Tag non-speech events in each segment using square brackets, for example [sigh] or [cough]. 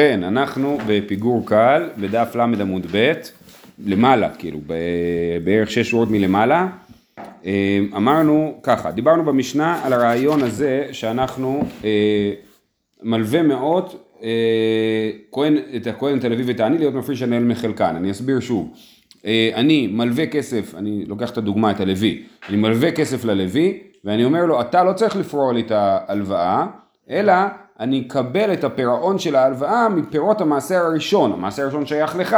כן, אנחנו בפיגור קל, בדף ל עמוד ב', למעלה, כאילו, בערך שש שורות מלמעלה. אמרנו ככה, דיברנו במשנה על הרעיון הזה שאנחנו אה, מלווה מאוד אה, כהן, את הכהן תל אביב ואת העני להיות מפריש הנהל מחלקן. אני אסביר שוב. אה, אני מלווה כסף, אני לוקח את הדוגמה, את הלוי, אני מלווה כסף ללוי, ואני אומר לו, אתה לא צריך לפרוע לי את ההלוואה, אלא אני אקבל את הפירעון של ההלוואה מפירות המעשר הראשון, המעשר הראשון שייך לך.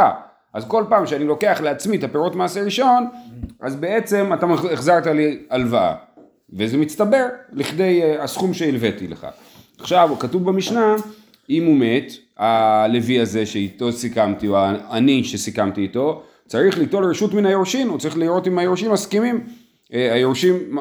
אז כל פעם שאני לוקח לעצמי את הפירות מעשר ראשון, אז בעצם אתה החזרת לי הלוואה. וזה מצטבר לכדי אה, הסכום שהלוויתי לך. עכשיו, כתוב במשנה, אם הוא מת, הלוי הזה שאיתו סיכמתי, או אני שסיכמתי איתו, צריך ליטול רשות מן היורשים, הוא צריך לראות אם היורשים מסכימים. אה, היורשים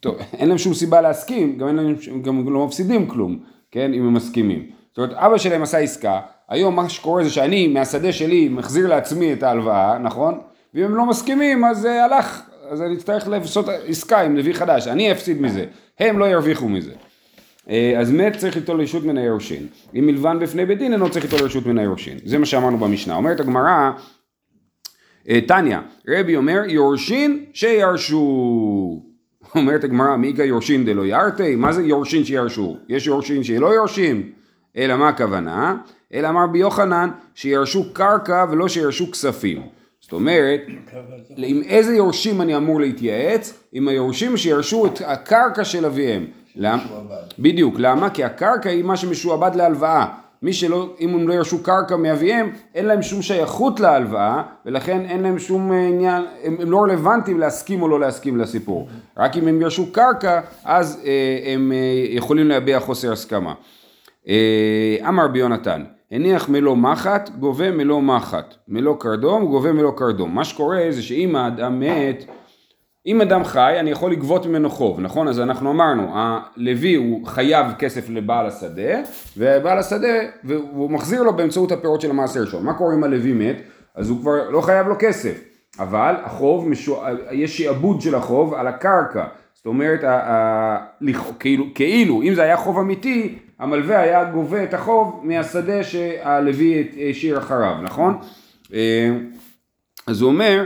טוב, אין להם שום סיבה להסכים, גם, להם, גם לא מפסידים כלום, כן, אם הם מסכימים. זאת אומרת, אבא שלהם עשה עסקה, היום מה שקורה זה שאני מהשדה שלי מחזיר לעצמי את ההלוואה, נכון? ואם הם לא מסכימים אז זה הלך, אז אני אצטרך לעשות עסקה עם לוי חדש, אני אפסיד מזה, הם לא ירוויחו מזה. אה, אז מת צריך ליטול רשות מן היורשין. אם מלבן בפני בית דין אינו צריך ליטול רשות מן היורשין. זה מה שאמרנו במשנה. אומרת הגמרא, תניא, רבי אומר יורשין שירשו. אומרת הגמרא, מיגה יורשין דלא ירתי, מה זה יורשין שירשו? יש יורשין שלא יורשים, אלא מה הכוונה? אלא אמר בי יוחנן, שירשו קרקע ולא שירשו כספים. זאת אומרת, עם איזה יורשים אני אמור להתייעץ? עם היורשים שירשו את הקרקע של אביהם. בדיוק, למה? כי הקרקע היא מה שמשועבד להלוואה. מי שלא, אם הם לא ירשו קרקע מאביהם, אין להם שום שייכות להלוואה, ולכן אין להם שום אה, עניין, הם, הם לא רלוונטיים להסכים או לא להסכים לסיפור. רק אם הם ירשו קרקע, אז אה, הם אה, יכולים להביע חוסר הסכמה. אה, אמר בי יונתן, הניח מלוא מחט, גובה מלוא מחט. מלוא קרדום, גובה מלוא קרדום. מה שקורה זה שאם האדם מת, אם אדם חי, אני יכול לגבות ממנו חוב, נכון? אז אנחנו אמרנו, הלוי הוא חייב כסף לבעל השדה, ובעל השדה, והוא מחזיר לו באמצעות הפירות של המעשר שלו. מה קורה אם הלוי מת? אז הוא כבר לא חייב לו כסף, אבל החוב, משוע... יש שעבוד של החוב על הקרקע. זאת אומרת, ה... ה... כאילו, כאילו, אם זה היה חוב אמיתי, המלווה היה גובה את החוב מהשדה שהלוי השאיר אחריו, נכון? אה, אז הוא אומר,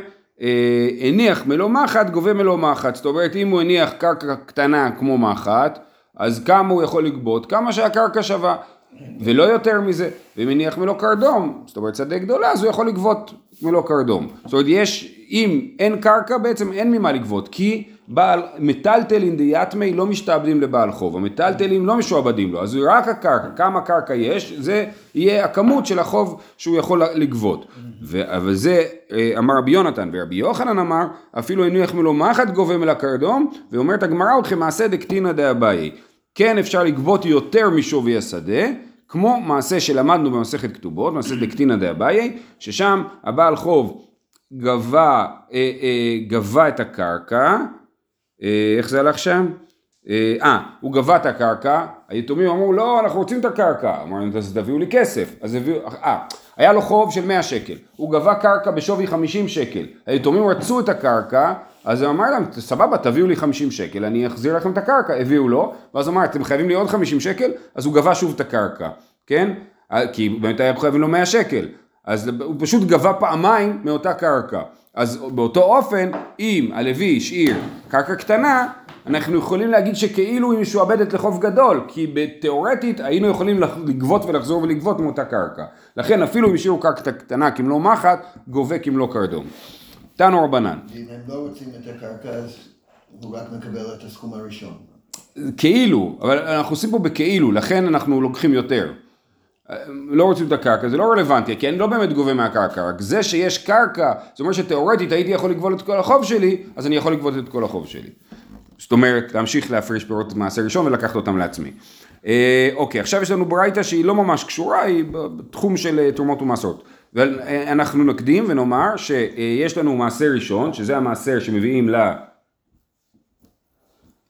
הניח מלוא מחט, גובה מלוא מחט. זאת אומרת, אם הוא הניח קרקע קטנה כמו מחט, אז כמה הוא יכול לגבות? כמה שהקרקע שווה. ולא יותר מזה. ואם הניח מלוא קרדום, זאת אומרת שדה גדולה, אז הוא יכול לגבות מלוא קרדום. זאת אומרת, יש, אם אין קרקע, בעצם אין ממה לגבות, כי בעל מטלטלין דיאטמי לא משתעבדים לבעל חוב, המטלטלים לא משועבדים לו, אז רק הקרקע, כמה קרקע יש, זה יהיה הכמות של החוב שהוא יכול לגבות. ו- אבל זה אה, אמר רבי יונתן, ורבי יוחנן אמר, אפילו הניח מלוא מחט גובה מלא קרדום, ואומרת הגמרא, אתכם מעשה דקטינא דאביי. כן אפשר לגבות יותר משווי השדה, כמו מעשה שלמדנו במסכת כתובות, מעשה דקטינא דאביי, ששם הבעל חוב גבה, אה, אה, גבה את הקרקע, אה, איך זה הלך שם? אה, אה, הוא גבה את הקרקע, היתומים אמרו לא אנחנו רוצים את הקרקע, אמרנו אז תביאו לי כסף, אז הביאו, אה, היה לו חוב של 100 שקל, הוא גבה קרקע בשווי 50 שקל, היתומים רצו את הקרקע, אז הוא אמר להם סבבה תביאו לי 50 שקל, אני אחזיר לכם את הקרקע, הביאו לו, ואז אמר אתם חייבים לי עוד 50 שקל, אז הוא גבה שוב את הקרקע, כן? אה, כי באמת היה חייבים לו 100 שקל, אז הוא פשוט גבה פעמיים מאותה קרקע. אז באותו אופן, אם הלוי השאיר קרקע קטנה, אנחנו יכולים להגיד שכאילו היא משועבדת לחוב גדול, כי תיאורטית היינו יכולים לגבות ולחזור ולגבות מאותה קרקע. לכן אפילו אם השאירו קרקע קטנה כמלוא מחט, גובה כמלוא קרדום. תנו רבנן. אם הם לא רוצים את הקרקע, אז הוא רק מקבל את הסכום הראשון. כאילו, אבל אנחנו עושים פה בכאילו, לכן אנחנו לוקחים יותר. לא רוצים את הקרקע, זה לא רלוונטי, כי אני לא באמת גובה מהקרקע, רק זה שיש קרקע, זאת אומרת שתאורטית הייתי יכול לגבות את כל החוב שלי, אז אני יכול לגבות את כל החוב שלי. זאת אומרת, להמשיך להפריש פירות מעשה ראשון ולקחת אותם לעצמי. אה, אוקיי, עכשיו יש לנו ברייתא שהיא לא ממש קשורה, היא בתחום של אה, תרומות ומעשרות. ואנחנו נקדים ונאמר שיש לנו מעשר ראשון, שזה המעשר שמביאים ל...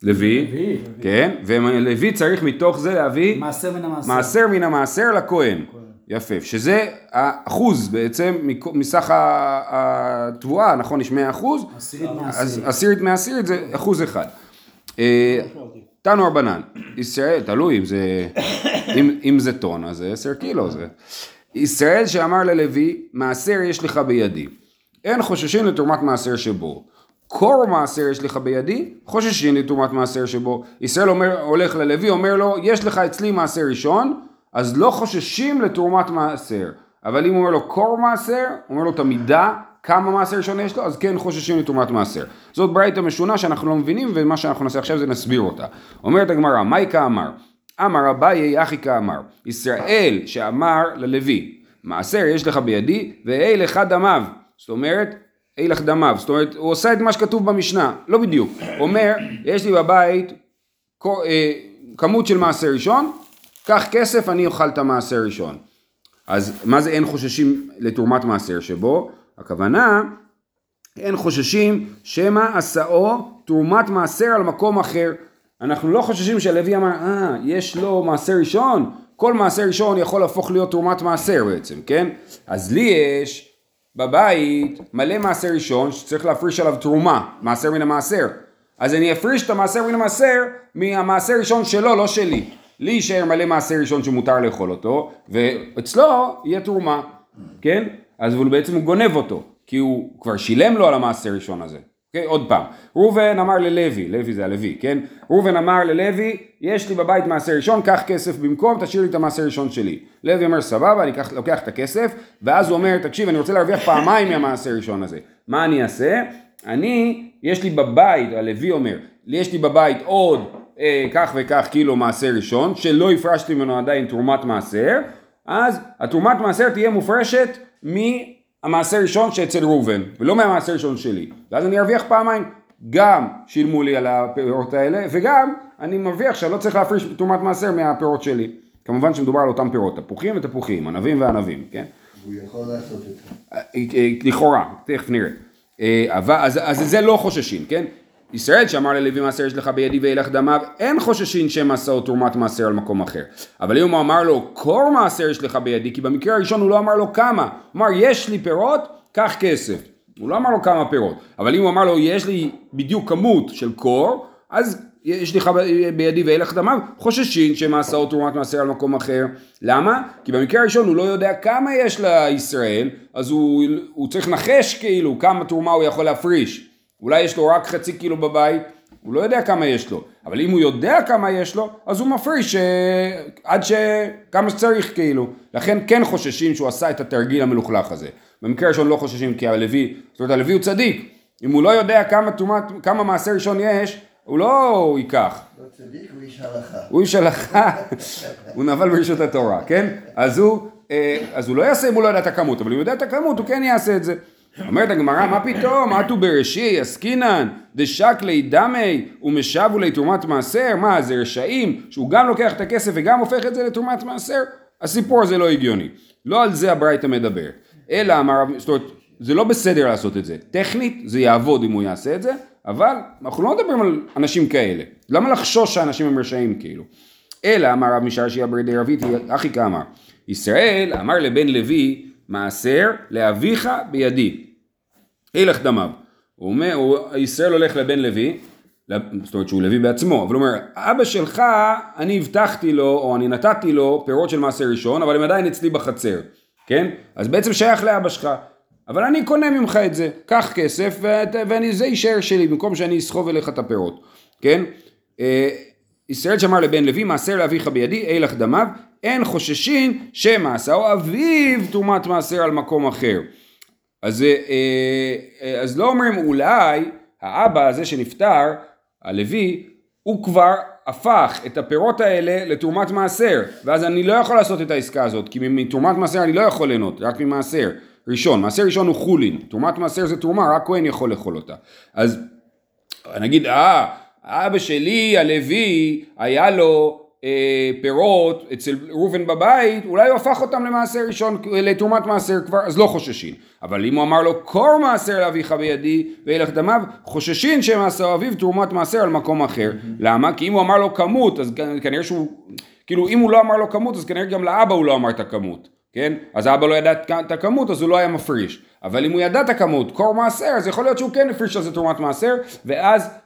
לוי, כן, ולוי צריך מתוך זה להביא מעשר מן המעשר, מעשר מן המעשר לכהן, יפה, שזה האחוז בעצם מסך התבואה, נכון, יש 100 אחוז, עשירית מעשירית. עשירית מעשירית זה אחוז אחד. אה, תנו רבנן, ישראל, תלוי אם זה [coughs] אם, אם זה טון, אז זה עשר קילו. זה. ישראל שאמר ללוי, מעשר יש לך בידי. אין חוששים לתרומת מעשר שבו. קור מעשר יש לך בידי, חוששים לתרומת מעשר שבו. ישראל אומר, הולך ללוי, אומר לו, יש לך אצלי מעשר ראשון, אז לא חוששים לתרומת מעשר. אבל אם הוא אומר לו קור מעשר, הוא אומר לו את המידה, כמה מעשר ראשון יש לו, אז כן חוששים לתרומת מעשר. זאת ברייתא משונה שאנחנו לא מבינים, ומה שאנחנו נעשה עכשיו זה נסביר אותה. אומרת הגמרא, מייקה אמר, אמר אביי אחי כאמר, ישראל שאמר ללוי, מעשר יש לך בידי, ואי לך דמיו. זאת אומרת, אי לך דמיו. זאת אומרת, הוא עושה את מה שכתוב במשנה, לא בדיוק. הוא אומר, יש לי בבית אה, כמות של מעשר ראשון, קח כסף, אני אוכל את המעשר ראשון. אז מה זה אין חוששים לתרומת מעשר שבו? הכוונה, אין חוששים שמא עשאו תרומת מעשר על מקום אחר. אנחנו לא חוששים שהלוי אמר, אה, יש לו מעשר ראשון, כל מעשר ראשון יכול להפוך להיות תרומת מעשר בעצם, כן? אז לי יש בבית מלא מעשר ראשון שצריך להפריש עליו תרומה, מעשר מן המעשר. אז אני אפריש את המעשר מן המעשר מהמעשר ראשון שלו, לא שלי. לי יישאר מלא מעשר ראשון שמותר לאכול אותו, ואצלו יהיה תרומה, כן? אז הוא בעצם גונב אותו, כי הוא כבר שילם לו על המעשר ראשון הזה. אוקיי, עוד פעם. ראובן אמר ללוי, לוי זה הלוי, כן? ראובן אמר ללוי, יש לי בבית מעשר ראשון, קח כסף במקום, תשאיר לי את המעשר ראשון שלי. לוי אומר, סבבה, אני קח, לוקח את הכסף, ואז הוא אומר, תקשיב, אני רוצה להרוויח פעמיים מהמעשר ראשון הזה. מה אני אעשה? אני, יש לי בבית, הלוי אומר, יש לי בבית עוד אה, כך וכך קילו מעשר ראשון, שלא הפרשתי ממנו עדיין תרומת מעשר, אז התרומת מעשר תהיה מופרשת מהמעשר ראשון שאצל ראובן, ולא מהמעשר ראשון שלי. ואז אני ארוויח פעמיים, גם שילמו לי על הפירות האלה, וגם אני מרוויח שאני לא צריך להפריש תרומת מעשר מהפירות שלי. כמובן שמדובר על אותם פירות, תפוחים ותפוחים, ענבים וענבים, כן? הוא יכול לעשות את זה. אה, אה, לכאורה, תכף נראה. אבל, אז, אז זה לא חוששים, כן? ישראל שאמר ללוי מעשר יש לך בידי וילך דמיו, אין חוששים שהם עשו תרומת מעשר על מקום אחר. אבל אם הוא אמר לו, קור מעשר יש לך בידי, כי במקרה הראשון הוא לא אמר לו כמה, הוא אמר, יש לי פירות, קח כסף. הוא לא אמר לו כמה פירות, אבל אם הוא אמר לו, יש לי בדיוק כמות של קור, אז יש לך בידי וילך דמיו, חוששים שהם עשו תרומת מעשר על מקום אחר. למה? כי במקרה הראשון הוא לא יודע כמה יש לישראל, אז הוא, הוא צריך לנחש כאילו כמה תרומה הוא יכול להפריש. אולי יש לו רק חצי קילו בבית, הוא לא יודע כמה יש לו, אבל אם הוא יודע כמה יש לו, אז הוא מפריש אה, עד ש... כמה שצריך כאילו. לכן כן חוששים שהוא עשה את התרגיל המלוכלך הזה. במקרה ראשון לא חוששים כי הלוי, זאת אומרת הלוי הוא צדיק. אם הוא לא יודע כמה, תומת, כמה מעשר ראשון יש, הוא לא ייקח. לא צדיק, הוא איש הלכה. הוא איש הלכה, הוא נבל ברשות התורה, כן? אז הוא, אה, אז הוא לא יעשה אם הוא לא יודע את הכמות, אבל אם הוא יודע את הכמות הוא כן יעשה את זה. אומרת הגמרא, מה פתאום, אטו בראשי, עסקינן, דשקלי דמי ומשבו לי תרומת מעשר, מה זה רשעים, שהוא גם לוקח את הכסף וגם הופך את זה לתרומת מעשר? הסיפור הזה לא הגיוני. לא על זה הברייתא מדבר. אלא אמר, זאת אומרת, זה לא בסדר לעשות את זה. טכנית זה יעבוד אם הוא יעשה את זה, אבל אנחנו לא מדברים על אנשים כאלה. למה לחשוש שהאנשים הם רשעים כאילו? אלא אמר רב משרשי אברדי רביתי, אחי כאמר, ישראל אמר לבן לוי מעשר לאביך בידי. הילך דמיו. הוא אומר, הוא, ישראל הולך לבן לוי, זאת אומרת שהוא לוי בעצמו, אבל הוא אומר, אבא שלך, אני הבטחתי לו, או אני נתתי לו פירות של מעשר ראשון, אבל הם עדיין אצלי בחצר, כן? אז בעצם שייך לאבא שלך. אבל אני קונה ממך את זה, קח כסף ואני, זה יישאר שלי במקום שאני אסחוב אליך את הפירות, כן? אה, ישראל שמר לבן לוי מעשר לאביך בידי, אילך דמיו, אין חוששין שמעשה אביו תרומת מעשר על מקום אחר. אז, אה, אה, אז לא אומרים אולי האבא הזה שנפטר, הלוי, הוא כבר הפך את הפירות האלה לתרומת מעשר, ואז אני לא יכול לעשות את העסקה הזאת, כי מתרומת מעשר אני לא יכול ליהנות, רק ממעשר ראשון. מעשר ראשון הוא חולין, תרומת מעשר זה תרומה, רק כהן יכול לאכול אותה. אז נגיד, אה, אבא שלי, הלוי, היה לו פירות אצל ראובן בבית, אולי הוא הפך אותם למעשר ראשון, לתרומת מעשר כבר, אז לא חוששים. אבל אם הוא אמר לו קור מעשר לאביך בידי וילך דמיו, חוששים שמעשר אביו תרומת מעשר על מקום אחר. למה? כי אם הוא אמר לו כמות, אז כנראה שהוא, כאילו אם הוא לא אמר לו כמות, אז כנראה גם לאבא הוא לא אמר את הכמות. כן? אז האבא לא ידע את הכמות, אז הוא לא היה מפריש. אבל אם הוא ידע את הכמות, קור מעשר, אז יכול להיות שהוא כן הפריש על זה תרומת מעשר, ואז אה, אה,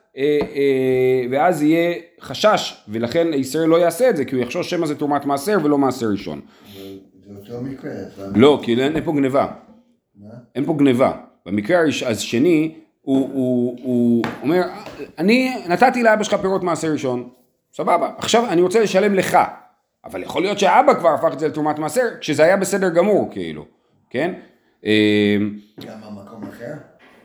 ואז יהיה חשש, ולכן ישראל לא יעשה את זה, כי הוא יחשוש שמא זה תרומת מעשר ולא מעשר ראשון. זה אותו מקרה. לא, כי אין אין פה גניבה. אין פה גניבה. במקרה השני, הוא, הוא, הוא אומר, אני נתתי לאבא שלך פירות מעשר ראשון, סבבה, עכשיו אני רוצה לשלם לך. אבל יכול להיות שהאבא כבר הפך את זה לתרומת מעשר, כשזה היה בסדר גמור, כאילו, כן? אה, גם במקום אחר?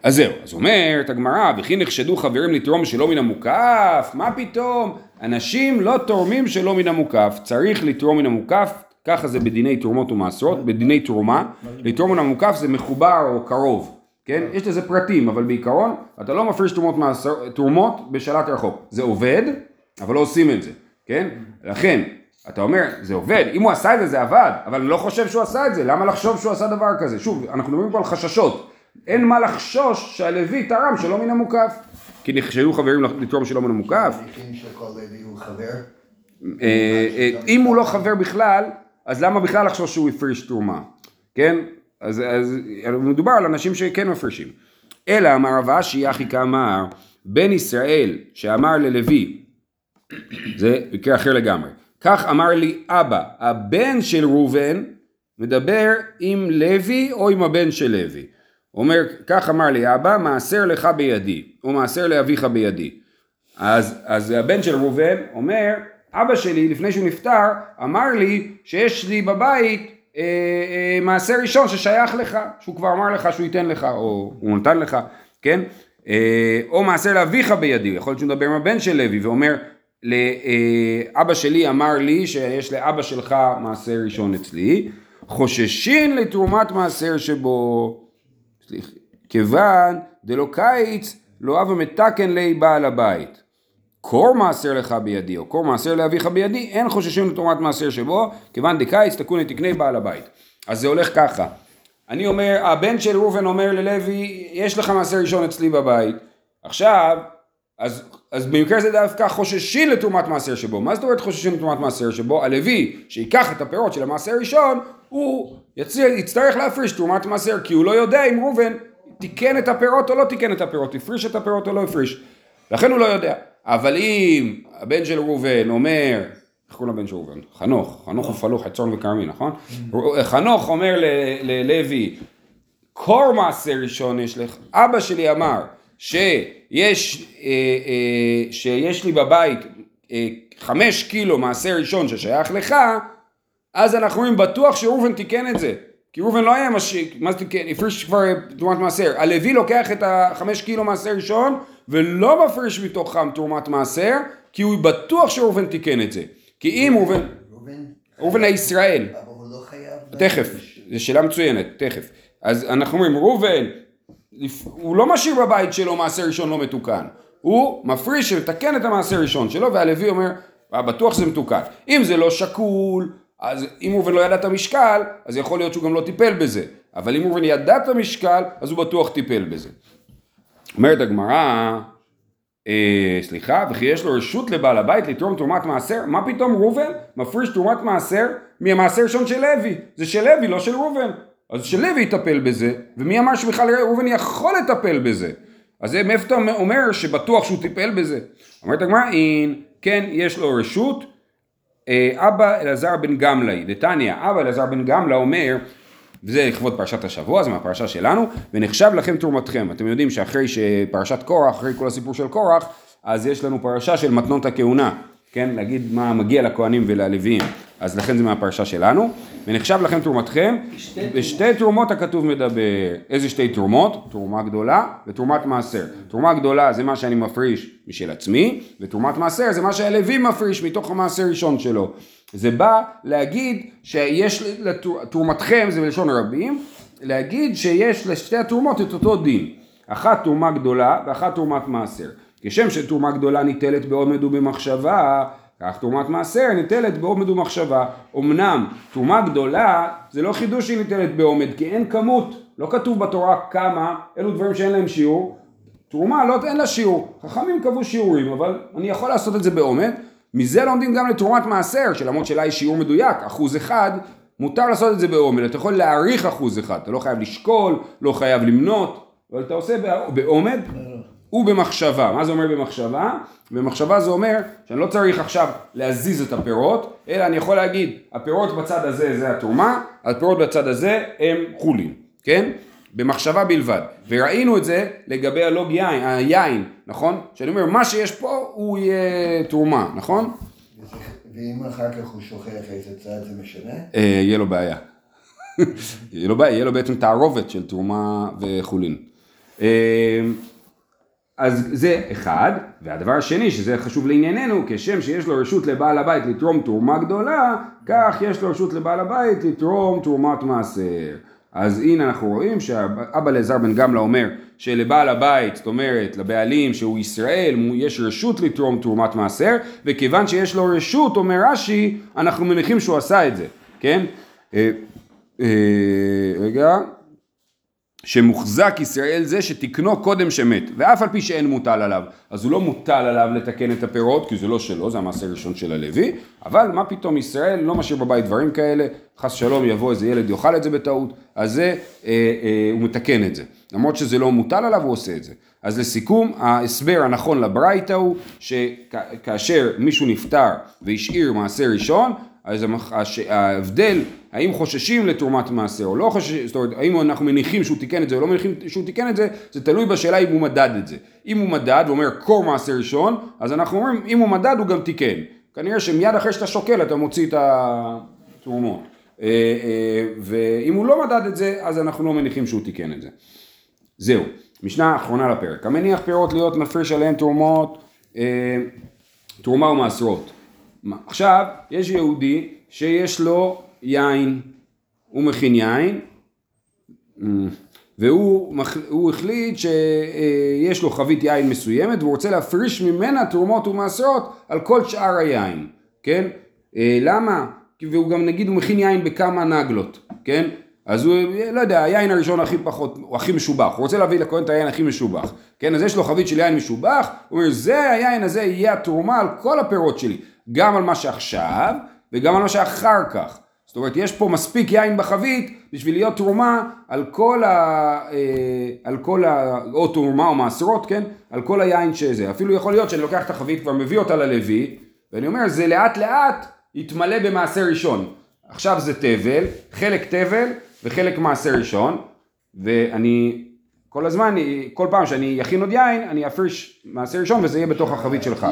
אז זהו, אז אומרת הגמרא, וכי נחשדו חברים לתרום שלא מן המוקף, מה פתאום? אנשים לא תורמים שלא מן המוקף, צריך לתרום מן המוקף, ככה זה בדיני תרומות ומעשרות, בדיני תרומה, לתרום מן המוקף זה מחובר או קרוב, כן? יש לזה פרטים, אבל בעיקרון אתה לא מפריש תרומות, מעשר, תרומות בשלט רחוק, זה עובד, אבל לא עושים את זה, כן? לכן, אתה אומר, זה עובד, אם הוא עשה את זה, זה עבד, אבל אני לא חושב שהוא עשה את זה, למה לחשוב שהוא עשה דבר כזה? שוב, אנחנו מדברים פה על חששות, אין מה לחשוש שהלוי תרם שלא מן המוקף. כי נחשדו חברים לתרום שלא מן המוקף. אה, אה, אם הוא לא חבר בכלל, אז למה בכלל לחשוש שהוא הפריש תרומה? כן? אז, אז מדובר על אנשים שכן מפרישים. אלא אמר רב אשי אחי כאמר, בן ישראל שאמר ללוי, זה מקרה אחר לגמרי, כך אמר לי אבא, הבן של ראובן מדבר עם לוי או עם הבן של לוי. אומר, כך אמר לי אבא, מעשר לך בידי, או מעשר לאביך בידי. אז, אז הבן של ראובן אומר, אבא שלי לפני שהוא נפטר אמר לי שיש לי בבית אה, אה, מעשר ראשון ששייך לך, שהוא כבר אמר לך שהוא ייתן לך, או הוא נתן לך, כן? אה, או מעשר לאביך בידי, יכול להיות שהוא מדבר עם הבן של לוי ואומר, לאבא שלי אמר לי שיש לאבא שלך מעשר ראשון אצלי, חוששין לתרומת מעשר שבו, סליחה, כיוון דלא קיץ לא אבא מתקן לי בעל הבית. קור מעשר לך בידי, או קור מעשר לאביך בידי, אין חוששים לתרומת מעשר שבו, כיוון דקיץ תקון לתקני בעל הבית. אז זה הולך ככה. אני אומר, הבן של ראובן אומר ללוי, יש לך מעשר ראשון אצלי בבית. עכשיו, אז, אז במקרה זה דווקא חוששים לתרומת מעשר שבו. מה זאת אומרת חוששים לתרומת מעשר שבו? הלוי, שייקח את הפירות של המעשר הראשון, הוא יציר, יצטרך להפריש תרומת מעשר, כי הוא לא יודע אם ראובן תיקן את הפירות או לא תיקן את הפירות, הפריש את הפירות או לא הפריש. לכן הוא לא יודע. אבל אם הבן של ראובן אומר, איך קוראים לבן של ראובן? חנוך, חנוך ופלוך, חצון וכרמי, נכון? חנוך אומר ללוי, קור מעשר ראשון יש לך, אבא שלי אמר שיש, אה, אה, שיש לי בבית אה, חמש קילו מעשר ראשון ששייך לך, אז אנחנו רואים בטוח שראובן תיקן את זה. כי ראובן לא היה משיק, מה זה תיקן? הפריש כבר תרומת מעשר. הלוי לוקח את החמש קילו מעשר ראשון ולא מפריש מתוכם תרומת מעשר, כי הוא בטוח שראובן תיקן את זה. כי אם ראובן, ראובן? הישראל, אבל הוא לא חייב... תכף, זו שאלה מצוינת, תכף. אז אנחנו אומרים, ראובן, הוא לא משאיר בבית שלו מעשר ראשון לא מתוקן. הוא מפריש ומתקן את המעשר ראשון שלו, והלוי אומר, "אה, בטוח שזה מתוקן. אם זה לא שקול, אז אם ראובן לא ידע את המשקל, אז יכול להיות שהוא גם לא טיפל בזה. אבל אם ראובן ידע את המשקל, אז הוא בטוח טיפל בזה. אומרת הגמרא, אה, סליחה, וכי יש לו רשות לבעל הבית לתרום תרומת מעשר? מה פתאום ראובן מפריש תרומת מעשר מהמעשר ראשון של לוי? זה של לוי, לא של ראובן. אז שלוי יטפל בזה, ומי אמר שבכלל ראובן יכול לטפל בזה? אז מאיפה אתה אומר שבטוח שהוא טיפל בזה? אומרת הגמרא, אין, כן, יש לו רשות, אה, אבא אלעזר בן גמלאי, דתניא, אבא אלעזר בן גמלא אומר, וזה לכבוד פרשת השבוע, זה מהפרשה שלנו, ונחשב לכם תרומתכם. אתם יודעים שאחרי שפרשת קורח, אחרי כל הסיפור של קורח, אז יש לנו פרשה של מתנות הכהונה, כן? להגיד מה מגיע לכהנים וללוויים. אז לכן זה מהפרשה שלנו, ונחשב לכם תרומתכם, בשתי תרומות הכתוב מדבר, איזה שתי תרומות? תרומה גדולה ותרומת מעשר. תרומה גדולה זה מה שאני מפריש משל עצמי, ותרומת מעשר זה מה שהלוי מפריש מתוך המעשר הראשון שלו. זה בא להגיד שיש לתרומתכם, זה בלשון רבים, להגיד שיש לשתי התרומות את אותו דין. אחת תרומה גדולה ואחת תרומת מעשר. כשם שתרומה גדולה ניטלת בעומד ובמחשבה, כך תרומת מעשר ניטלת בעומד ומחשבה. אמנם תרומה גדולה זה לא חידוש שהיא ניטלת בעומד, כי אין כמות, לא כתוב בתורה כמה, אלו דברים שאין להם שיעור. תרומה לא אין לה שיעור, חכמים קבעו שיעורים, אבל אני יכול לעשות את זה בעומד. מזה לומדים גם לתרומת מעשר, שלמרות שלה יש שיעור מדויק, אחוז אחד, מותר לעשות את זה בעומד, אתה יכול להעריך אחוז אחד, אתה לא חייב לשקול, לא חייב למנות, אבל אתה עושה בעומד, ובמחשבה. מה זה אומר במחשבה? במחשבה זה אומר שאני לא צריך עכשיו להזיז את הפירות, אלא אני יכול להגיד, הפירות בצד הזה זה התרומה, הפירות בצד הזה הם חולין, כן? במחשבה בלבד. וראינו את זה לגבי הלוג יין, היין, נכון? שאני אומר, מה שיש פה הוא יהיה תרומה, נכון? ואם אחר כך הוא שוכח איזה צד זה משנה? אה, יהיה לו בעיה. [laughs] יהיה לו בעיה, יהיה לו בעצם תערובת של תרומה וחולין. אז זה אחד, והדבר השני שזה חשוב לענייננו, כשם שיש לו רשות לבעל הבית לתרום תרומה גדולה, כך יש לו רשות לבעל הבית לתרום תרומת מעשר. אז הנה אנחנו רואים שאבא אלעזר בן גמלה אומר שלבעל הבית, זאת אומרת לבעלים שהוא ישראל, יש רשות לתרום תרומת מעשר, וכיוון שיש לו רשות, אומר רש"י, אנחנו מניחים שהוא עשה את זה, כן? אה, אה, רגע. שמוחזק ישראל זה שתקנו קודם שמת, ואף על פי שאין מוטל עליו, אז הוא לא מוטל עליו לתקן את הפירות, כי זה לא שלו, זה המעשה הראשון של הלוי, אבל מה פתאום ישראל לא משאיר בבית דברים כאלה, חס שלום יבוא איזה ילד יאכל את זה בטעות, אז זה, אה, אה, הוא מתקן את זה, למרות שזה לא מוטל עליו הוא עושה את זה. אז לסיכום, ההסבר הנכון לברייתא הוא שכאשר מישהו נפטר והשאיר מעשה ראשון, אז ההבדל, האם חוששים לתרומת מעשר או לא חוששים, זאת אומרת, האם אנחנו מניחים שהוא תיקן את זה או לא מניחים שהוא תיקן את זה, זה תלוי בשאלה אם הוא מדד את זה. אם הוא מדד ואומר קור מעשר ראשון, אז אנחנו אומרים, אם הוא מדד הוא גם תיקן. כנראה שמיד אחרי שאתה שוקל אתה מוציא את התרומות. אה, אה, ואם הוא לא מדד את זה, אז אנחנו לא מניחים שהוא תיקן את זה. זהו, משנה אחרונה לפרק. המניח פירות להיות מפריש עליהן תרומות, אה, תרומה ומעשרות. עכשיו, יש יהודי שיש לו יין, הוא מכין יין, והוא החליט שיש לו חבית יין מסוימת והוא רוצה להפריש ממנה תרומות ומעשרות על כל שאר היין, כן? אה, למה? והוא גם נגיד הוא מכין יין בכמה נגלות, כן? אז הוא, לא יודע, היין הראשון הכי פחות, הוא הכי משובח, הוא רוצה להביא לכהן את היין הכי משובח, כן? אז יש לו חבית של יין משובח, הוא אומר, זה היין הזה יהיה התרומה על כל הפירות שלי. גם על מה שעכשיו וגם על מה שאחר כך. זאת אומרת, יש פה מספיק יין בחבית בשביל להיות תרומה על כל ה... אה, על כל ה... או תרומה או מעשרות, כן? על כל היין שזה. אפילו יכול להיות שאני לוקח את החבית כבר מביא אותה ללוי, ואני אומר, זה לאט לאט יתמלא במעשר ראשון. עכשיו זה תבל, חלק תבל וחלק מעשר ראשון, ואני כל הזמן, כל פעם שאני אכין עוד יין, אני אפריש מעשר ראשון וזה יהיה בתוך החבית שלך.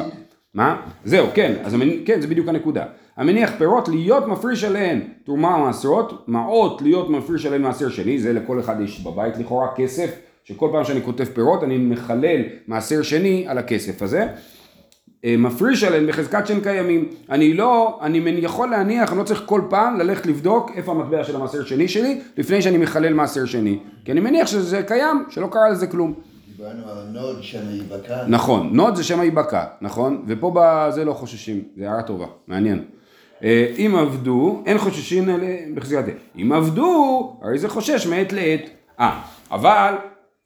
מה? זהו, כן, אז המניח, כן, זה בדיוק הנקודה. המניח פירות להיות מפריש עליהן תרומה ומעשרות, מעות להיות מפריש עליהן מעשר שני, זה לכל אחד יש בבית לכאורה כסף, שכל פעם שאני כותב פירות אני מחלל מעשר שני על הכסף הזה. אה, מפריש עליהן בחזקת שהן קיימים. אני לא, אני יכול להניח, אני לא צריך כל פעם ללכת לבדוק איפה המטבע של המעשר שני שלי, לפני שאני מחלל מעשר שני. כי אני מניח שזה קיים, שלא קרה לזה כלום. דיברנו על נוד שמא יבקע. נכון, נוד זה שמא יבקע, נכון? ופה בזה לא חוששים, זה הערה טובה, מעניין. אה, אם אבדו, אין חוששים בחזקת אם אבדו, הרי זה חושש מעת לעת. אה, אבל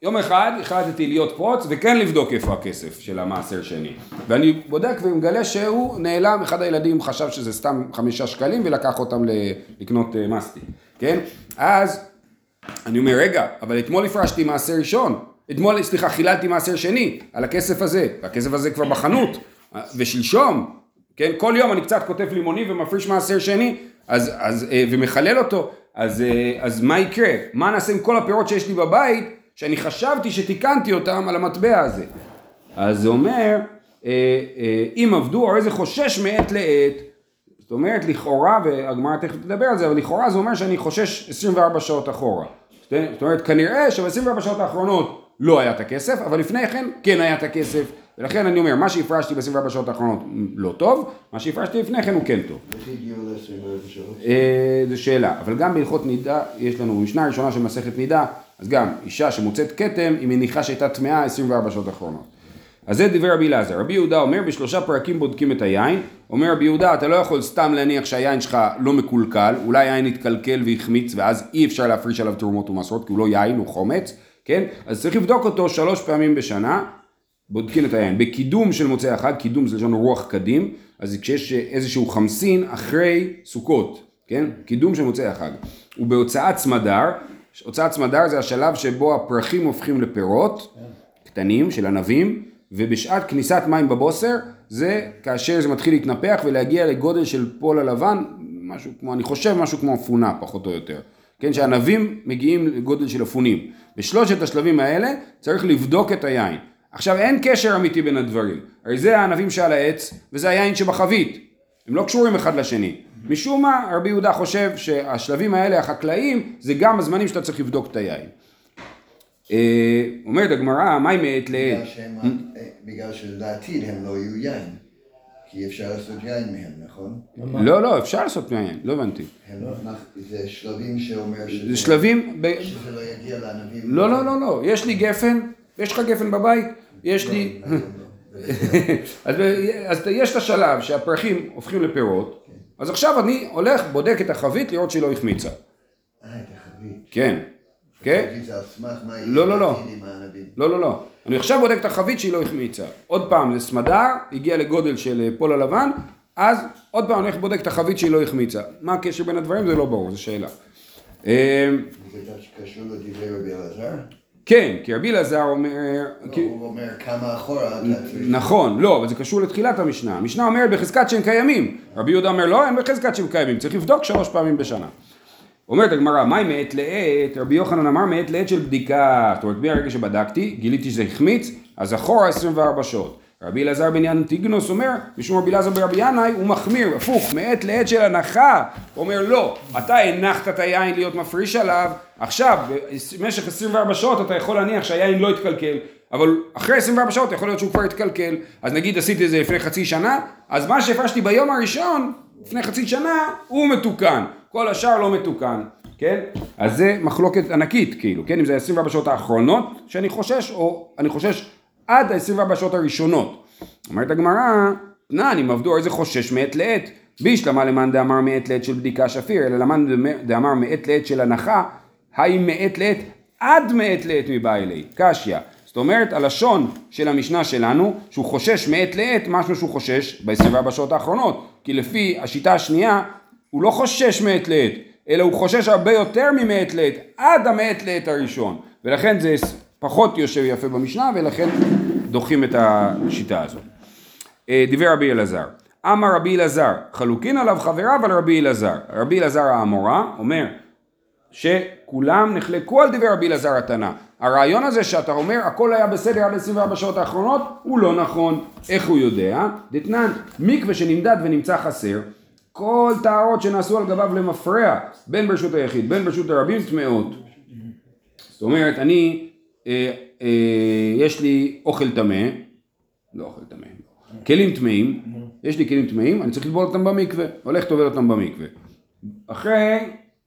יום אחד החלטתי להיות פרוץ וכן לבדוק איפה הכסף של המעשר שני. ואני בודק ומגלה שהוא נעלם, אחד הילדים חשב שזה סתם חמישה שקלים ולקח אותם לקנות אה, מסטי, כן? אז אני אומר, רגע, אבל אתמול הפרשתי מעשר ראשון, אתמול, סליחה, חיללתי מעשר שני על הכסף הזה, והכסף הזה כבר בחנות, ושלשום, כן, כל יום אני קצת כותב לימוני ומפריש מעשר שני, אז, אז, אה, ומחלל אותו, אז, אה, אז מה יקרה? מה נעשה עם כל הפירות שיש לי בבית, שאני חשבתי שתיקנתי אותם על המטבע הזה? אז זה אומר, אה, אם עבדו, הרי זה חושש מעת לעת, זאת אומרת לכאורה, והגמרא תכף תדבר על זה, אבל לכאורה זה אומר שאני חושש 24 שעות אחורה. זאת אומרת, כנראה שב-24 שעות האחרונות לא היה את הכסף, אבל לפני כן כן היה את הכסף, ולכן אני אומר, מה שהפרשתי ב-24 שעות האחרונות לא טוב, מה שהפרשתי לפני כן הוא כן טוב. איך הגיעו ל-24 שעות? אה, זו שאלה, אבל גם בהלכות נידה, יש לנו משנה ראשונה של מסכת נידה, אז גם אישה שמוצאת כתם, היא מניחה שהייתה טמאה 24 שעות האחרונות. אז זה דברי רבי אלעזר. רבי יהודה אומר, בשלושה פרקים בודקים את היין. אומר רבי יהודה, אתה לא יכול סתם להניח שהיין שלך לא מקולקל, אולי היין יתקלקל והחמיץ, ואז אי אפשר להפריש עליו תרומות ומסורות, כי הוא לא יין, הוא חומץ. כן? אז צריך לבדוק אותו שלוש פעמים בשנה, בודקים את היין. בקידום של מוצאי החג, קידום זה לשון רוח קדים, אז כשיש איזשהו חמסין אחרי סוכות, כן? קידום של מוצאי החג. ובהוצאת סמדר, הוצאת סמדר זה השלב שבו הפרחים הופכים לפירות, קטנים של ענבים, ובשעת כניסת מים בבוסר, זה כאשר זה מתחיל להתנפח ולהגיע לגודל של פול הלבן, משהו כמו, אני חושב משהו כמו אפונה פחות או יותר. כן, שענבים מגיעים לגודל של אפונים. בשלושת השלבים האלה צריך לבדוק את היין. עכשיו אין קשר אמיתי בין הדברים, הרי זה הענבים שעל העץ וזה היין שבחבית, הם לא קשורים אחד לשני. משום מה רבי יהודה חושב שהשלבים האלה החקלאיים זה גם הזמנים שאתה צריך לבדוק את היין. אה, אומרת הגמרא, מהי מעת בגלל לעת? אה, בגלל שלעתיד הם לא יהיו יין. כי אפשר לעשות יין מהם, נכון? לא, לא, אפשר לעשות מהיין, לא הבנתי. הם- זה שלבים שאומר שזה... זה שלבים, שזה לא יגיע לענבים. לא, לא, לא, לא, יש לי גפן, יש לך גפן בבית? יש לי... לא, [laughs] אז, אז יש את השלב שהפרחים הופכים לפירות, אז עכשיו אני הולך, בודק את החבית לראות שהיא לא החמיצה. אה, את החבית. כן, כן? חשבתי זה על סמך מה יהיה לא, לא, לא. לא, לא, לא. אני עכשיו בודק את החבית שהיא לא החמיצה. עוד פעם, זה סמדר, הגיע לגודל של אה, פול הלבן, אז עוד פעם אני הולך ובודק את החבית שהיא לא החמיצה. מה הקשר בין הדברים? זה לא ברור, זו שאלה. אה, זה קשור לדברי רבי אלעזר? כן, כי רבי אלעזר אומר... לא, כי- הוא אומר כמה אחורה אתה צריך... נכון, לא, אבל זה קשור לתחילת המשנה. המשנה אומרת בחזקת שהם קיימים. רבי יהודה אומר לא, אין בחזקת שהם קיימים, צריך לבדוק שלוש פעמים בשנה. אומרת הגמרא, מהי מעת לעת? רבי יוחנן אמר מעת לעת של בדיקה. זאת אומרת, מהרגע שבדקתי, גיליתי שזה החמיץ, אז אחורה 24 שעות. רבי אלעזר בן ינטיגנוס אומר, משום רבי אלעזר ברבי ינאי, הוא מחמיר, הפוך, מעת לעת של הנחה. הוא אומר, לא, אתה הנחת את היין להיות מפריש עליו, עכשיו, במשך 24 שעות אתה יכול להניח שהיין לא יתקלקל, אבל אחרי 24 שעות יכול להיות שהוא כבר יתקלקל. אז נגיד עשיתי את זה לפני חצי שנה, אז מה שהפרשתי ביום הראשון, לפני חצי שנה, הוא מתוקן. כל השאר לא מתוקן, כן? אז זה מחלוקת ענקית, כאילו, כן? אם זה 24 שעות האחרונות שאני חושש, או אני חושש עד ה-24 שעות הראשונות. אומרת הגמרא, תנן, אם עבדו איזה חושש מעת לעת. בישלמה למאן דאמר מעת לעת של בדיקה שפיר, אלא למאן דאמר מעת לעת של הנחה, האם מעת לעת עד מעת לעת מבא אלי, קשיא. זאת אומרת, הלשון של המשנה שלנו, שהוא חושש מעת לעת משהו שהוא חושש ב-24 שעות האחרונות. כי לפי השיטה השנייה, הוא לא חושש מעת לעת, אלא הוא חושש הרבה יותר ממעת לעת, עד המעת לעת הראשון. ולכן זה פחות יושב יפה במשנה, ולכן דוחים את השיטה הזאת. אה, דיבר רבי אלעזר. אמר רבי אלעזר, חלוקין עליו חבריו על רבי אלעזר. רבי אלעזר האמורה אומר שכולם נחלקו על דברי רבי אלעזר התנא. הרעיון הזה שאתה אומר הכל היה בסדר עד 24 שעות האחרונות הוא לא נכון. איך הוא יודע? דתנן, מקווה שנמדד ונמצא חסר, כל טהרות שנעשו על גביו למפרע, בין ברשות היחיד בין ברשות הרבים טמאות. זאת אומרת, אני, אה, אה, יש לי אוכל טמא, לא אוכל טמא, כלים טמאים, יש לי כלים טמאים, אני צריך לטבול אותם במקווה, הולך טובל אותם במקווה. אחרי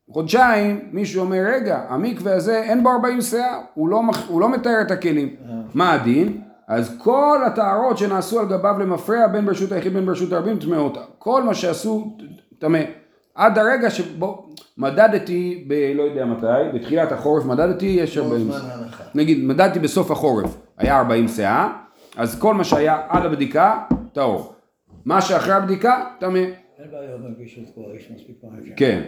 חודשיים מישהו אומר, רגע, המקווה הזה אין בו 40 שיער, הוא לא, הוא לא מתאר את הכלים. מה הדין? אז כל הטהרות שנעשו על גביו למפרע בין ברשות היחיד בין ברשות הרבים טמאות. כל מה שעשו טמא. עד הרגע שבו מדדתי ב... לא יודע מתי, בתחילת החורף מדדתי, יש כל 40 זמן ההנחה. נגיד מדדתי בסוף החורף, היה 40 שאה, אז כל מה שהיה עד הבדיקה, טהור. מה שאחרי הבדיקה, טמא. אין בעיה מרגיש את כל האיש מספיק פעמים. כן.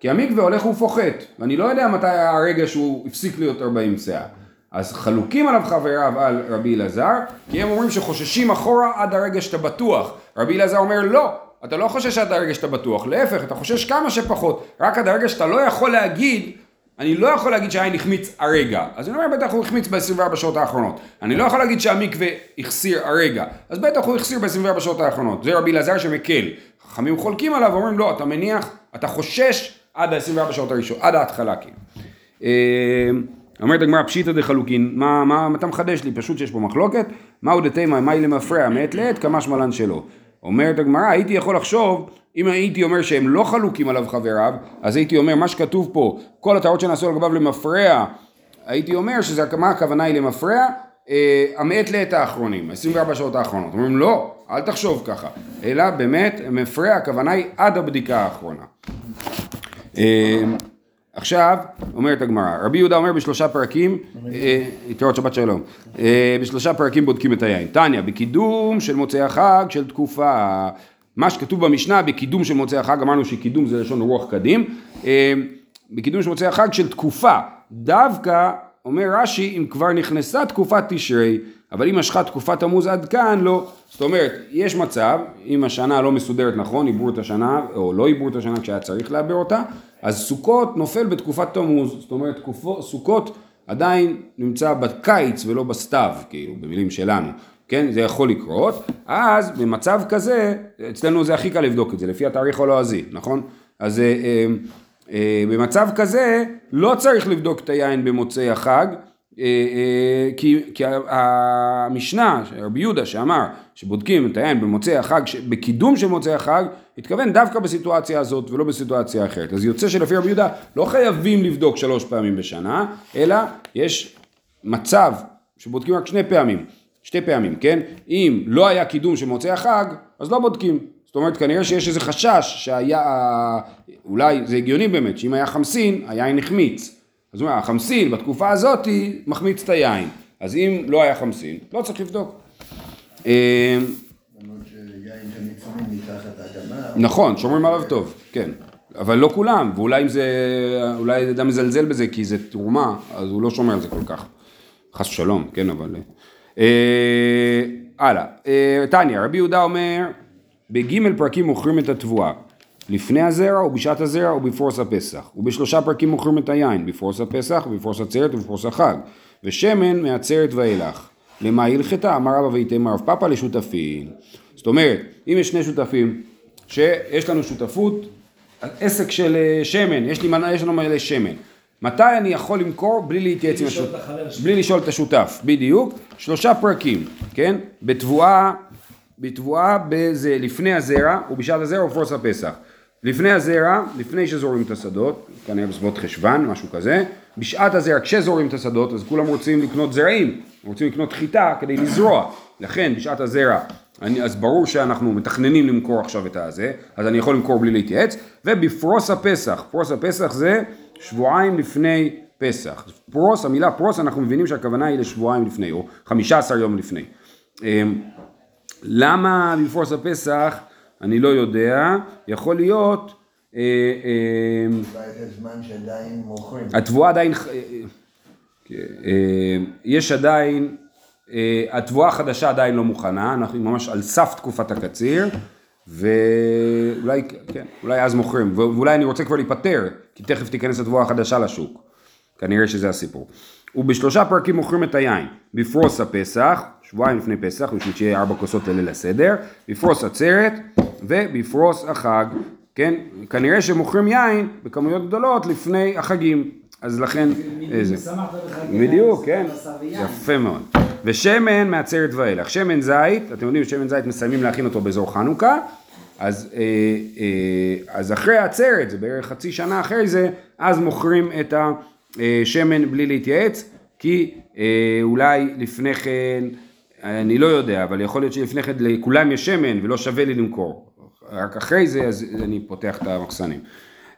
כי המקווה הולך ופוחת, ואני לא יודע מתי היה הרגע שהוא הפסיק להיות 40 שאה. אז חלוקים עליו חבריו על רבי אלעזר, כי הם אומרים שחוששים אחורה עד הרגע שאתה בטוח. רבי אלעזר אומר לא, אתה לא חושש עד הרגע שאתה בטוח, להפך, אתה חושש כמה שפחות, רק עד הרגע שאתה לא יכול להגיד, אני לא יכול להגיד שהעין החמיץ הרגע, אז אני אומר בטח הוא החמיץ ב-24 שעות האחרונות. אני לא יכול להגיד שהמקווה החסיר הרגע, אז בטח הוא החסיר ב-24 שעות האחרונות. זה רבי אלעזר שמקל. חכמים חולקים עליו ואומרים לא, אתה מניח, אתה חושש עד ה-24 שעות הראשון, עד ההתחלה כאילו. אה, אומרת הגמרא פשיטא דחלוקין, מה, מה, אתה מחדש לי? פשוט שיש פה מחלוקת, מהו דתימה, מהי למפרע, מעת לעת, כמה שמלן שלו. אומרת הגמרא, הייתי יכול לחשוב, אם הייתי אומר שהם לא חלוקים עליו חבריו, אז הייתי אומר, מה שכתוב פה, כל הטהרות שנעשו על גביו למפרע, הייתי אומר שזה, מה הכוונה היא למפרע? אה, המעת לעת האחרונים, 24 שעות האחרונות. אומרים לא, אל תחשוב ככה, אלא באמת מפרע הכוונה היא עד הבדיקה האחרונה. עכשיו, אומרת הגמרא, רבי יהודה אומר בשלושה פרקים, אה, התראות שבת שלום, אה, בשלושה פרקים בודקים את היין. תניא, בקידום של מוצאי החג של תקופה, מה שכתוב במשנה בקידום של מוצאי החג, אמרנו שקידום זה לשון רוח קדים, אה, בקידום של מוצאי החג של תקופה, דווקא אומר רש"י, אם כבר נכנסה תקופת תשרי, אבל אם משכה תקופת תמוז עד כאן, לא. זאת אומרת, יש מצב, אם השנה לא מסודרת נכון, עיברו את השנה, או לא עיברו את השנה כשהיה צריך לעבר אותה, אז סוכות נופל בתקופת תמוז. זאת אומרת, תקופו, סוכות עדיין נמצא בקיץ ולא בסתיו, כאילו, במילים שלנו. כן, זה יכול לקרות, אז במצב כזה, אצלנו זה הכי קל לבדוק את זה, לפי התאריך הלועזי, נכון? אז אה, אה, אה, במצב כזה לא צריך לבדוק את היין במוצאי החג, כי, כי המשנה, רבי יהודה שאמר שבודקים את היין במוצאי החג, בקידום של מוצאי החג, התכוון דווקא בסיטואציה הזאת ולא בסיטואציה אחרת. אז יוצא שלפי רבי יהודה לא חייבים לבדוק שלוש פעמים בשנה, אלא יש מצב שבודקים רק שני פעמים, שתי פעמים, כן? אם לא היה קידום של מוצאי החג, אז לא בודקים. זאת אומרת, כנראה שיש איזה חשש שהיה, אולי זה הגיוני באמת, שאם היה חמסין, היין החמיץ. אז הוא אומר, החמסין בתקופה הזאת מחמיץ את היין. אז אם לא היה חמסין, לא צריך לבדוק. אה. נכון, שומרים עליו טוב, כן. אבל לא כולם, ואולי אם זה, אולי אדם מזלזל בזה כי זה תרומה, אז הוא לא שומר על זה כל כך. חס ושלום, כן, אבל... אה, הלאה. אה, תניא, רבי יהודה אומר, בגימל פרקים מוכרים את התבואה. לפני הזרע ובשעת הזרע ובפרוס הפסח. ובשלושה פרקים מוכרים את היין, בפרוס הפסח ובפרוס עצרת ובפרוס החג. ושמן מעצרת ואילך. למה הלכתה? אמר רבא ויתמר רב פאפא לשותפין. זאת אומרת, אם יש שני שותפים, שיש לנו שותפות, עסק של אה, שמן, יש, לי, יש לנו מלא שמן. מתי אני יכול למכור בלי להתייעץ עם השותף? בלי לשאול את השותף, בדיוק. שלושה פרקים, כן? בתבואה, בתבואה בזה לפני הזרע ובשעת הזרע ובפרוס הפסח. לפני הזרע, לפני שזורים את השדות, כנראה בסביבות חשוון, משהו כזה. בשעת הזרע, כשזורים את השדות, אז כולם רוצים לקנות זרעים, רוצים לקנות חיטה כדי לזרוע. לכן, בשעת הזרע, אני, אז ברור שאנחנו מתכננים למכור עכשיו את הזה, אז אני יכול למכור בלי להתייעץ. ובפרוס הפסח, פרוס הפסח זה שבועיים לפני פסח. פרוס, המילה פרוס, אנחנו מבינים שהכוונה היא לשבועיים לפני, או חמישה עשר יום לפני. אמ, למה בפרוס הפסח? אני לא יודע, יכול להיות, אה, אה. התבואה עדיין, אה, יש עדיין, אה, התבואה החדשה עדיין לא מוכנה, אנחנו ממש על סף תקופת הקציר, ואולי, כן, אולי אז מוכרים, ואולי אני רוצה כבר להיפטר, כי תכף תיכנס התבואה החדשה לשוק, כנראה שזה הסיפור. ובשלושה פרקים מוכרים את היין, בפרוס הפסח, שבועיים לפני פסח, בשביל שיהיה ארבע כוסות לליל הסדר, בפרוס עצרת ובפרוס החג, כן? כנראה שמוכרים יין בכמויות גדולות לפני החגים, אז לכן, איזה, בחג בדיוק, כן. יפה מאוד. ושמן מעצרת ואילך, שמן זית, אתם יודעים שמן זית מסיימים להכין אותו באזור חנוכה, אז, אה, אה, אז אחרי העצרת, זה בערך חצי שנה אחרי זה, אז מוכרים את השמן בלי להתייעץ, כי אה, אולי לפני כן, אני לא יודע, אבל יכול להיות שלפני כן לכולם יש שמן ולא שווה לי למכור. רק אחרי זה, אז אני פותח את המחסנים.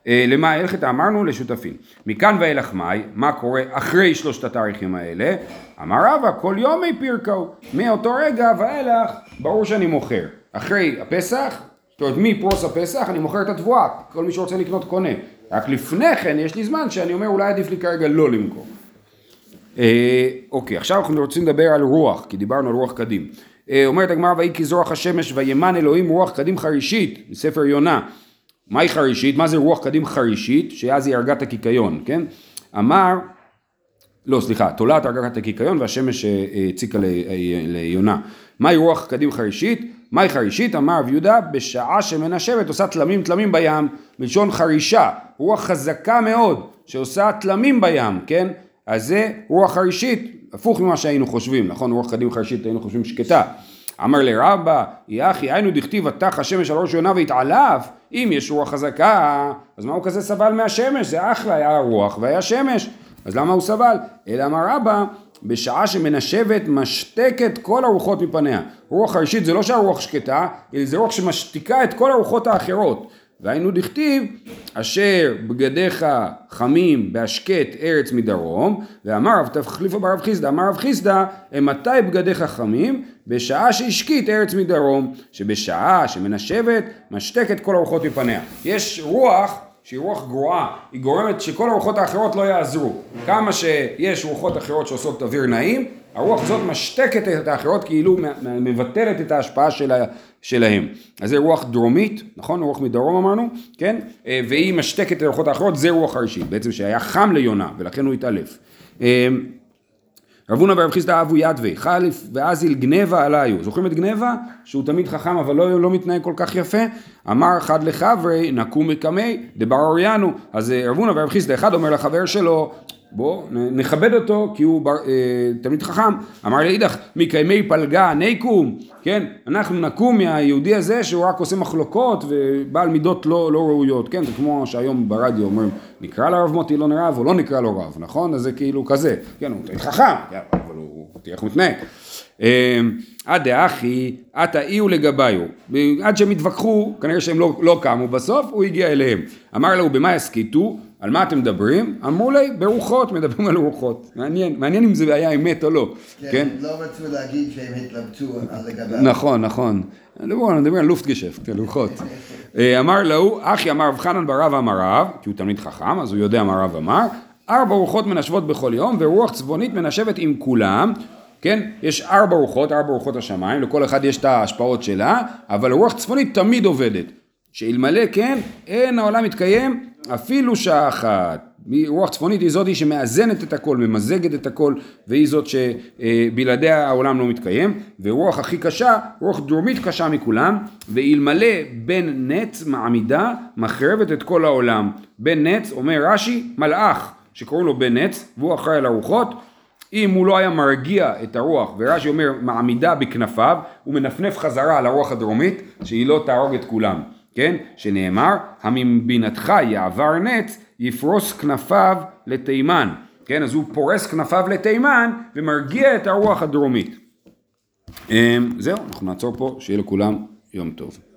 אה, למה הלכת אמרנו לשותפים. מכאן ואילך מאי, מה קורה אחרי שלושת התאריכים האלה? אמר רבא, כל יומי פירקו. מאותו רגע ואילך, ברור שאני מוכר. אחרי הפסח, זאת אומרת מפרוס הפסח אני מוכר את התבואה, כל מי שרוצה לקנות קונה. רק לפני כן יש לי זמן שאני אומר אולי עדיף לי כרגע לא למכור. אה, אוקיי, עכשיו אנחנו רוצים לדבר על רוח, כי דיברנו על רוח קדים. אה, אומרת הגמרא, ויהי כי זרוח השמש וימן אלוהים רוח קדים חרישית, מספר יונה. מהי חרישית? מה זה רוח קדים חרישית? שאז היא הרגת הקיקיון, כן? אמר, לא סליחה, תולעת הרגת הקיקיון והשמש אה, הציקה ליונה. מהי רוח קדים חרישית? מהי חרישית? אמר רב יהודה, בשעה שמנשבת עושה תלמים תלמים בים, בלשון חרישה, רוח חזקה מאוד שעושה תלמים בים, כן? אז זה רוח חרישית, הפוך ממה שהיינו חושבים, נכון? רוח קדים חרישית היינו חושבים שקטה. אמר לרבא, יחי, היינו דכתיב ותח השמש על ראש יונה והתעלף, אם יש רוח חזקה, אז מה הוא כזה סבל מהשמש? זה אחלה, היה רוח והיה שמש, אז למה הוא סבל? אלא אמר רבא, בשעה שמנשבת משתקת כל הרוחות מפניה. רוח חרישית זה לא שהרוח שקטה, אלא זה רוח שמשתיקה את כל הרוחות האחרות. והיינו דכתיב, אשר בגדיך חמים בהשקט ארץ מדרום, ואמר רב תחליפו ברב חיסדא, אמר רב חיסדא, מתי בגדיך חמים? בשעה שהשקית ארץ מדרום, שבשעה שמנשבת משתקת כל הרוחות מפניה. יש רוח שהיא רוח גרועה, היא גורמת שכל הרוחות האחרות לא יעזרו. כמה שיש רוחות אחרות שעושות אוויר נעים, הרוח הזאת משתקת את האחרות כאילו מבטלת את ההשפעה שלה, שלהם. אז זה רוח דרומית, נכון? רוח מדרום אמרנו, כן? אה, והיא משתקת את הרוחות האחרות, זה רוח הראשית, בעצם שהיה חם ליונה ולכן הוא התעלף. רב הונא ורב חיסדא אבו ידווי, חליף ואזיל גנבה עליו. זוכרים את גנבה? שהוא תמיד חכם אבל לא, לא מתנהג כל כך יפה? אמר אחד לחברי נקום מקמי דבר אוריינו. אז אה, רב הונא ורב חיסדא אחד אומר לחבר שלו בוא נכבד אותו כי הוא בר, אה, תלמיד חכם. אמר לאידך מקיימי פלגה נקום, כן? אנחנו נקום מהיהודי הזה שהוא רק עושה מחלוקות ובעל מידות לא, לא ראויות, כן? זה כמו שהיום ברדיו אומרים נקרא לרב מוטי לא רב או לא נקרא לו רב, נכון? אז זה כאילו כזה, כן, הוא תלמיד חכם, אבל הוא, תראה איך הוא מתנהג. עד דאחי, עתה אי ולגביו. עד שהם התווכחו, כנראה שהם לא, לא קמו בסוף, הוא הגיע אליהם. אמר לו, במה יסכיתו? על מה אתם מדברים? אמרו לי, ברוחות, מדברים על רוחות. מעניין, מעניין אם זה היה אמת או לא. כן, כן? לא רצו להגיד שהם התלבטו על לגביו. נכון, נכון. בואו נדבר על לופטגשפט, על רוחות. אה, אמר לו, אחי אמר רב חנן ברב אמר רב, כי הוא תלמיד חכם, אז הוא יודע מה רב אמר, ארבע רוחות מנשבות בכל יום, ורוח צבונית מנשבת עם כולם. כן? יש ארבע רוחות, ארבע רוחות השמיים, לכל אחד יש את ההשפעות שלה, אבל רוח צפונית תמיד עובדת. שאלמלא כן, אין העולם מתקיים אפילו שעה אחת. רוח צפונית היא זאתי שמאזנת את הכל, ממזגת את הכל, והיא זאת שבלעדיה העולם לא מתקיים. ורוח הכי קשה, רוח דרומית קשה מכולם, ואלמלא בן נץ מעמידה, מחרבת את כל העולם. בן נץ, אומר רש"י, מלאך, שקוראים לו בן נץ, והוא אחראי על הרוחות. אם הוא לא היה מרגיע את הרוח, ורש"י אומר מעמידה בכנפיו, הוא מנפנף חזרה על הרוח הדרומית, שהיא לא תהרוג את כולם, כן? שנאמר, המבינתך יעבר נץ, יפרוס כנפיו לתימן, כן? אז הוא פורס כנפיו לתימן, ומרגיע את הרוח הדרומית. אמ, זהו, אנחנו נעצור פה, שיהיה לכולם יום טוב.